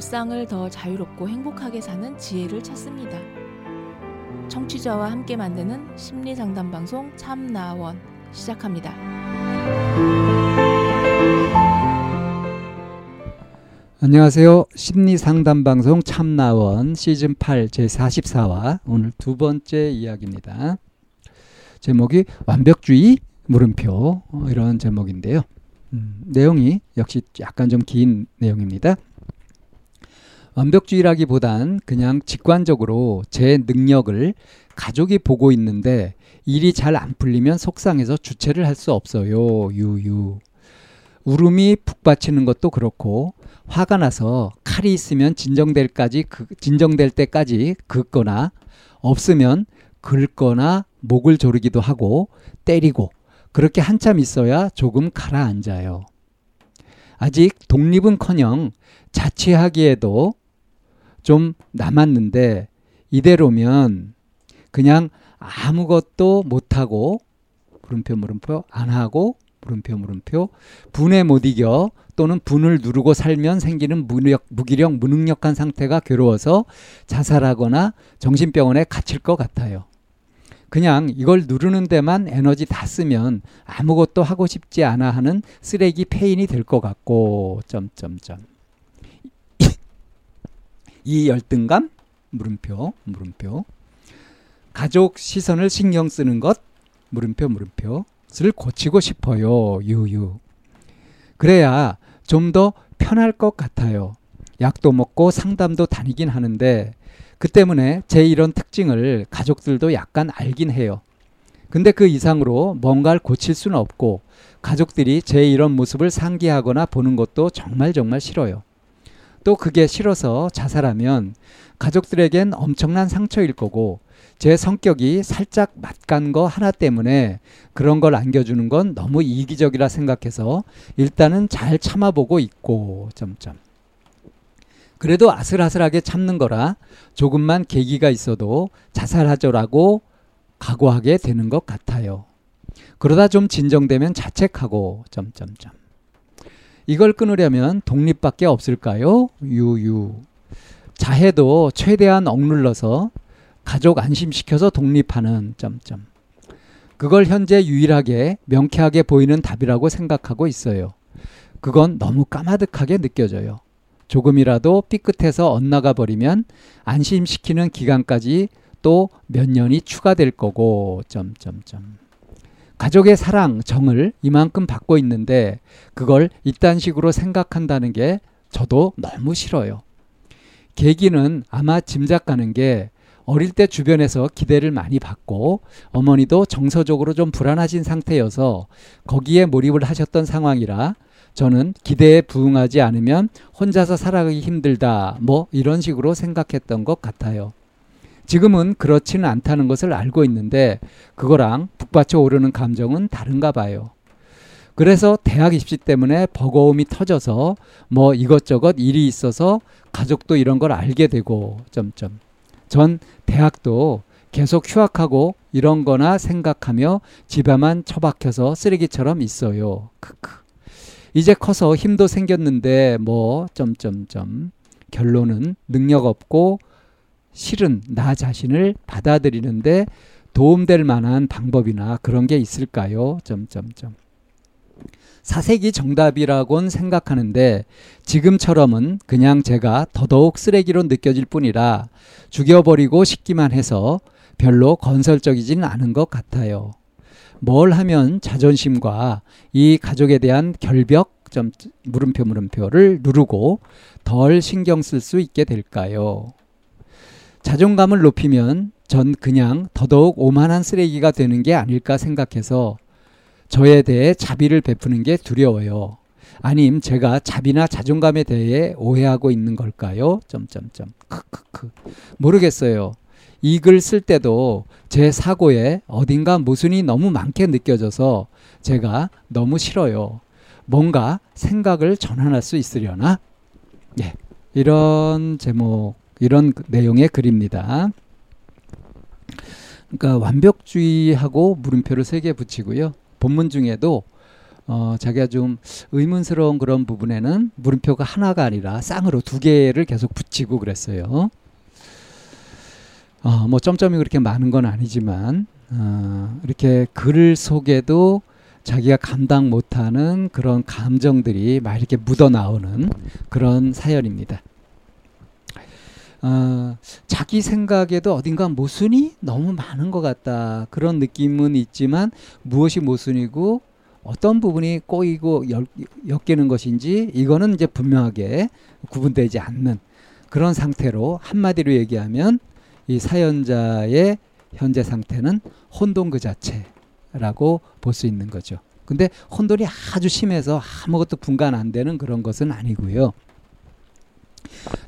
일상을 더 자유롭고 행복하게 사는 지혜를 찾습니다. 청취자와 함께 만드는 심리 상담 방송 참나원 시작합니다. 안녕하세요. 심리 상담 방송 참나원 시즌 8 제44화 오늘 두 번째 이야기입니다. 제목이 완벽주의 물음표 어, 이런 제목인데요. 음, 내용이 역시 약간 좀 긴 내용입니다. 완벽주의라기보단 그냥 직관적으로 제 능력을 가족이 보고 있는데 일이 잘 안 풀리면 속상해서 주체를 할 수 없어요. 유유. 울음이 북받치는 것도 그렇고 화가 나서 칼이 있으면 진정될까지 그, 진정될 때까지 긋거나 없으면 긁거나 목을 조르기도 하고 때리고 그렇게 한참 있어야 조금 가라앉아요. 아직 독립은커녕 자취하기에도 좀 남았는데 이대로면 그냥 아무것도 못하고 물음표 물음표 안 하고 물음표 물음표 분에 못 이겨 또는 분을 누르고 살면 생기는 무력, 무기력 무능력한 상태가 괴로워서 자살하거나 정신병원에 갇힐 것 같아요. 그냥 이걸 누르는 데만 에너지 다 쓰면 아무것도 하고 싶지 않아 하는 쓰레기 페인이 될 것 같고 점점점 이 열등감 물음표 물음표 가족 시선을 신경 쓰는 것 물음표 물음표를 고치고 싶어요 유유 그래야 좀 더 편할 것 같아요 약도 먹고 상담도 다니긴 하는데 그 때문에 제 이런 특징을 가족들도 약간 알긴 해요. 근데 그 이상으로 뭔가를 고칠 수는 없고 가족들이 제 이런 모습을 상기하거나 보는 것도 정말 정말 싫어요. 또 그게 싫어서 자살하면 가족들에겐 엄청난 상처일 거고 제 성격이 살짝 맞간 거 하나 때문에 그런 걸 안겨주는 건 너무 이기적이라 생각해서 일단은 잘 참아보고 있고 점점. 그래도 아슬아슬하게 참는 거라 조금만 계기가 있어도 자살하죠라고 각오하게 되는 것 같아요. 그러다 좀 진정되면 자책하고 점점점. 이걸 끊으려면 독립밖에 없을까요? 유유. 자해도 최대한 억눌러서 가족 안심시켜서 독립하는 점점. 그걸 현재 유일하게 명쾌하게 보이는 답이라고 생각하고 있어요. 그건 너무 까마득하게 느껴져요. 조금이라도 삐끗해서 엇나가 버리면 안심시키는 기간까지 또 몇 년이 추가될 거고 점점점 가족의 사랑 정을 이만큼 받고 있는데 그걸 이딴 식으로 생각한다는 게 저도 너무 싫어요. 계기는 아마 짐작 가는 게 어릴 때 주변에서 기대를 많이 받고 어머니도 정서적으로 좀 불안하신 상태여서 거기에 몰입을 하셨던 상황이라 저는 기대에 부응하지 않으면 혼자서 살아가기 힘들다. 뭐 이런 식으로 생각했던 것 같아요. 지금은 그렇지는 않다는 것을 알고 있는데 그거랑 북받쳐 오르는 감정은 다른가 봐요. 그래서 대학 입시 때문에 버거움이 터져서 뭐 이것저것 일이 있어서 가족도 이런 걸 알게 되고 점점. 전 대학도 계속 휴학하고 이런 거나 생각하며 집에만 처박혀서 쓰레기처럼 있어요. 크크. 이제 커서 힘도 생겼는데 뭐 점점점 결론은 능력 없고 실은 나 자신을 받아들이는데 도움될 만한 방법이나 그런 게 있을까요? 점점점 사색이 정답이라곤 생각하는데 지금처럼은 그냥 제가 더더욱 쓰레기로 느껴질 뿐이라 죽여버리고 싶기만 해서 별로 건설적이지는 않은 것 같아요. 뭘 하면 자존심과 이 가족에 대한 결벽 점 물음표 물음표를 누르고 덜 신경 쓸 수 있게 될까요? 자존감을 높이면 전 그냥 더더욱 오만한 쓰레기가 되는 게 아닐까 생각해서 저에 대해 자비를 베푸는 게 두려워요. 아님 제가 자비나 자존감에 대해 오해하고 있는 걸까요? 점점점 크크크 모르겠어요. 이 글 쓸 때도 제 사고에 어딘가 모순이 너무 많게 느껴져서 제가 너무 싫어요. 뭔가 생각을 전환할 수 있으려나? 예. 이런 제목, 이런 내용의 글입니다. 그러니까 완벽주의하고 물음표를 세 개 붙이고요. 본문 중에도 어, 자기가 좀 의문스러운 그런 부분에는 물음표가 하나가 아니라 쌍으로 두 개를 계속 붙이고 그랬어요. 어, 뭐 점점이 그렇게 많은 건 아니지만 어, 이렇게 글 속에도 자기가 감당 못하는 그런 감정들이 막 이렇게 묻어 나오는 그런 사연입니다. 어, 자기 생각에도 어딘가 모순이 너무 많은 것 같다 그런 느낌은 있지만 무엇이 모순이고 어떤 부분이 꼬이고 엮이는 것인지 이거는 이제 분명하게 구분되지 않는 그런 상태로 한마디로 얘기하면 이 사연자의 현재 상태는 혼돈 그 자체라고 볼 수 있는 거죠. 근데 혼돈이 아주 심해서 아무것도 분간 안 되는 그런 것은 아니고요.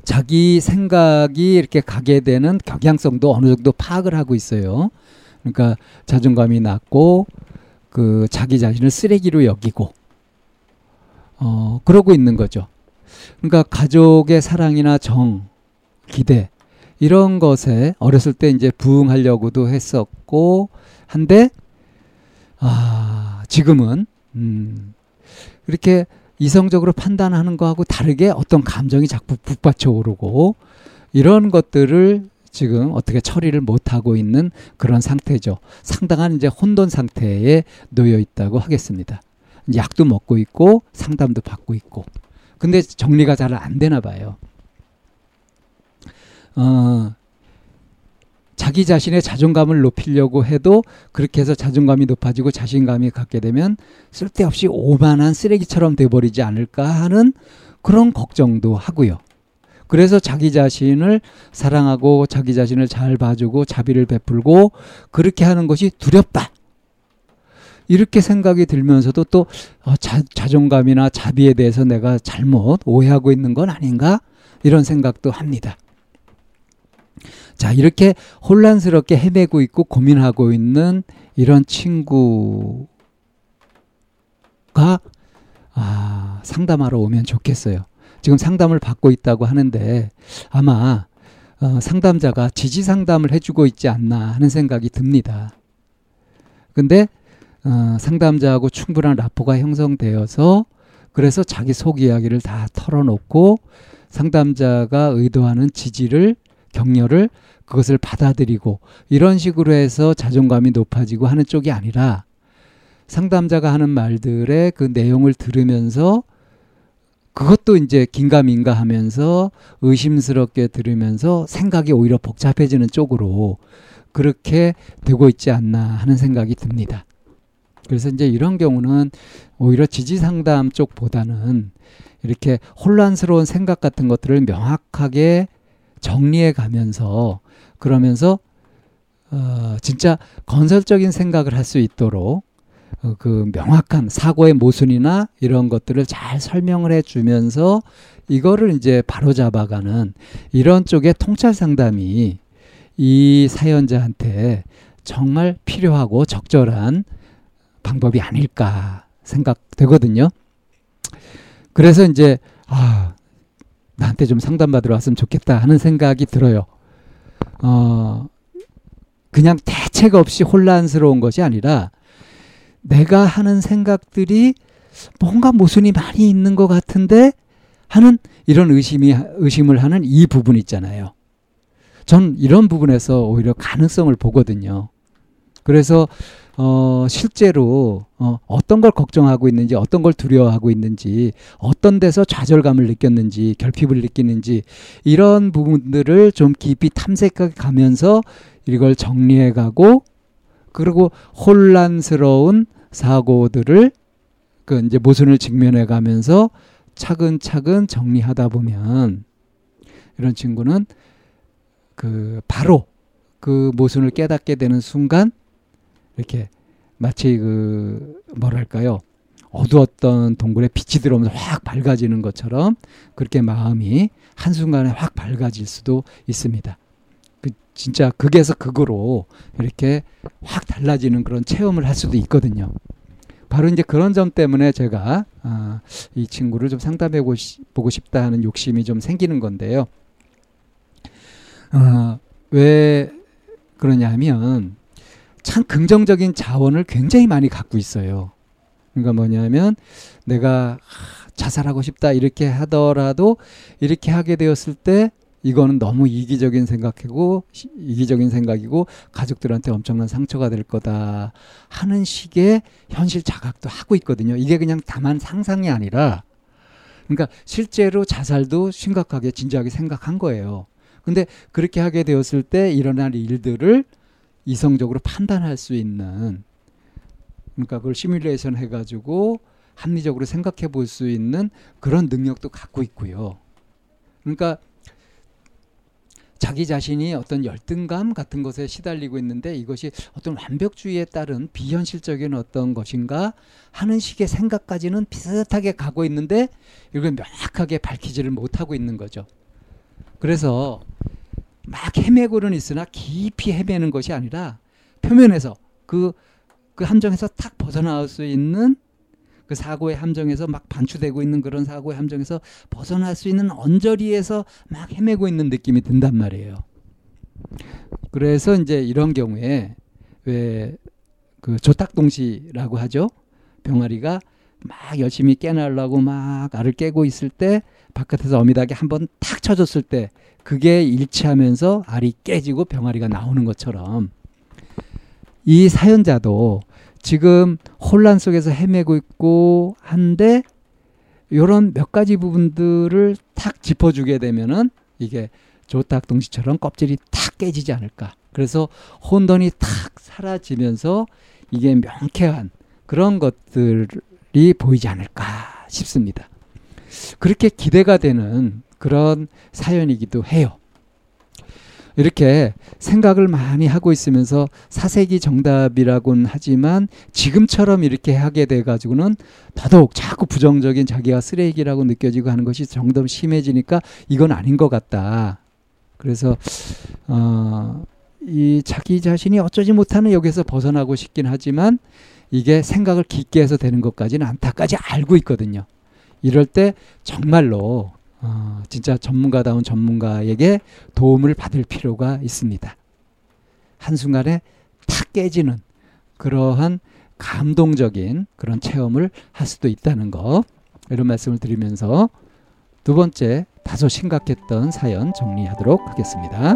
자기 생각이 이렇게 가게 되는 격양성도 어느 정도 파악을 하고 있어요. 그러니까 자존감이 낮고 그 자기 자신을 쓰레기로 여기고 어 그러고 있는 거죠. 그러니까 가족의 사랑이나 정, 기대 이런 것에 어렸을 때 이제 부응하려고도 했었고 한데 아 지금은 음 이렇게 이성적으로 판단하는 거하고 다르게 어떤 감정이 자꾸 북받쳐 오르고 이런 것들을 지금 어떻게 처리를 못하고 있는 그런 상태죠. 상당한 이제 혼돈 상태에 놓여 있다고 하겠습니다. 약도 먹고 있고 상담도 받고 있고. 근데 정리가 잘 안 되나 봐요. 어, 자기 자신의 자존감을 높이려고 해도 그렇게 해서 자존감이 높아지고 자신감이 갖게 되면 쓸데없이 오만한 쓰레기처럼 돼버리지 않을까 하는 그런 걱정도 하고요. 그래서 자기 자신을 사랑하고 자기 자신을 잘 봐주고 자비를 베풀고 그렇게 하는 것이 두렵다. 이렇게 생각이 들면서도 또 어, 자, 자존감이나 자비에 대해서 내가 잘못 오해하고 있는 건 아닌가? 이런 생각도 합니다. 자, 이렇게 혼란스럽게 헤매고 있고 고민하고 있는 이런 친구가 아, 상담하러 오면 좋겠어요. 지금 상담을 받고 있다고 하는데 아마 어, 상담자가 지지 상담을 해주고 있지 않나 하는 생각이 듭니다. 근데 어, 상담자하고 충분한 라포가 형성되어서 그래서 자기 속 이야기를 다 털어놓고 상담자가 의도하는 지지를 격려를 그것을 받아들이고 이런 식으로 해서 자존감이 높아지고 하는 쪽이 아니라 상담자가 하는 말들의 그 내용을 들으면서 그것도 이제 긴가민가 하면서 의심스럽게 들으면서 생각이 오히려 복잡해지는 쪽으로 그렇게 되고 있지 않나 하는 생각이 듭니다. 그래서 이제 이런 경우는 오히려 지지 상담 쪽보다는 이렇게 혼란스러운 생각 같은 것들을 명확하게 정리해 가면서 그러면서 어, 진짜 건설적인 생각을 할 수 있도록 어, 그 명확한 사고의 모순이나 이런 것들을 잘 설명을 해 주면서 이거를 이제 바로 잡아가는 이런 쪽의 통찰 상담이 이 사연자한테 정말 필요하고 적절한 방법이 아닐까 생각되거든요. 그래서 이제 아 나한테 좀 상담받으러 왔으면 좋겠다 하는 생각이 들어요. 어, 그냥 대책 없이 혼란스러운 것이 아니라 내가 하는 생각들이 뭔가 모순이 많이 있는 것 같은데 하는 이런 의심이 의심을 하는 이 부분 있잖아요. 전 이런 부분에서 오히려 가능성을 보거든요. 그래서 어, 실제로 어, 어떤 걸 걱정하고 있는지, 어떤 걸 두려워하고 있는지, 어떤 데서 좌절감을 느꼈는지, 결핍을 느끼는지 이런 부분들을 좀 깊이 탐색해 가면서 이걸 정리해 가고 그리고 혼란스러운 사고들을 그 이제 모순을 직면해 가면서 차근차근 정리하다 보면 이런 친구는 그 바로 그 모순을 깨닫게 되는 순간 이렇게 마치 그 뭐랄까요 어두웠던 동굴에 빛이 들어오면서 확 밝아지는 것처럼 그렇게 마음이 한순간에 확 밝아질 수도 있습니다. 그 진짜 극에서 극으로 이렇게 확 달라지는 그런 체험을 할 수도 있거든요. 바로 이제 그런 점 때문에 제가 아, 이 친구를 좀 상담해 보고 싶다 하는 욕심이 좀 생기는 건데요. 어, 왜 그러냐면 참 긍정적인 자원을 굉장히 많이 갖고 있어요. 그러니까 뭐냐면 내가 자살하고 싶다 이렇게 하더라도 이렇게 하게 되었을 때 이거는 너무 이기적인 생각이고 이기적인 생각이고 가족들한테 엄청난 상처가 될 거다 하는 식의 현실 자각도 하고 있거든요. 이게 그냥 다만 상상이 아니라 그러니까 실제로 자살도 심각하게 진지하게 생각한 거예요. 근데 그렇게 하게 되었을 때 일어날 일들을 이성적으로 판단할 수 있는 그러니까 그걸 시뮬레이션 해가지고 합리적으로 생각해 볼 수 있는 그런 능력도 갖고 있고요. 그러니까 자기 자신이 어떤 열등감 같은 것에 시달리고 있는데 이것이 어떤 완벽주의에 따른 비현실적인 어떤 것인가 하는 식의 생각까지는 비슷하게 가고 있는데 이걸 명확하게 밝히지를 못하고 있는 거죠. 그래서 막 헤매고는 있으나 깊이 헤매는 것이 아니라 표면에서 그, 그 함정에서 탁 벗어나올 수 있는 그 사고의 함정에서 막 반추되고 있는 그런 사고의 함정에서 벗어날 수 있는 언저리에서 막 헤매고 있는 느낌이 든단 말이에요. 그래서 이제 이런 경우에 왜 그 조탁동시라고 하죠. 병아리가 막 열심히 깨나려고 막 알을 깨고 있을 때 바깥에서 어미닭이 한 번 탁 쳐줬을 때 그게 일치하면서 알이 깨지고 병아리가 나오는 것처럼 이 사연자도 지금 혼란 속에서 헤매고 있고 한데 요런 몇 가지 부분들을 탁 짚어주게 되면은 이게 조탁 동시처럼 껍질이 탁 깨지지 않을까. 그래서 혼돈이 탁 사라지면서 이게 명쾌한 그런 것들 이 보이지 않을까 싶습니다. 그렇게 기대가 되는 그런 사연이기도 해요. 이렇게 생각을 많이 하고 있으면서 사색이 정답이라고는 하지만 지금처럼 이렇게 하게 돼 가지고는 더더욱 자꾸 부정적인 자기가 쓰레기라고 느껴지고 하는 것이 점점 심해지니까 이건 아닌 것 같다. 그래서 어, 이 자기 자신이 어쩌지 못하는 여기서 벗어나고 싶긴 하지만 이게 생각을 깊게 해서 되는 것까지는 않다까지 알고 있거든요. 이럴 때 정말로 어, 진짜 전문가다운 전문가에게 도움을 받을 필요가 있습니다. 한순간에 탁 깨지는 그러한 감동적인 그런 체험을 할 수도 있다는 거 이런 말씀을 드리면서 두 번째 다소 심각했던 사연 정리하도록 하겠습니다.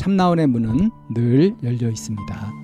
참나원의 문은 늘 열려 있습니다.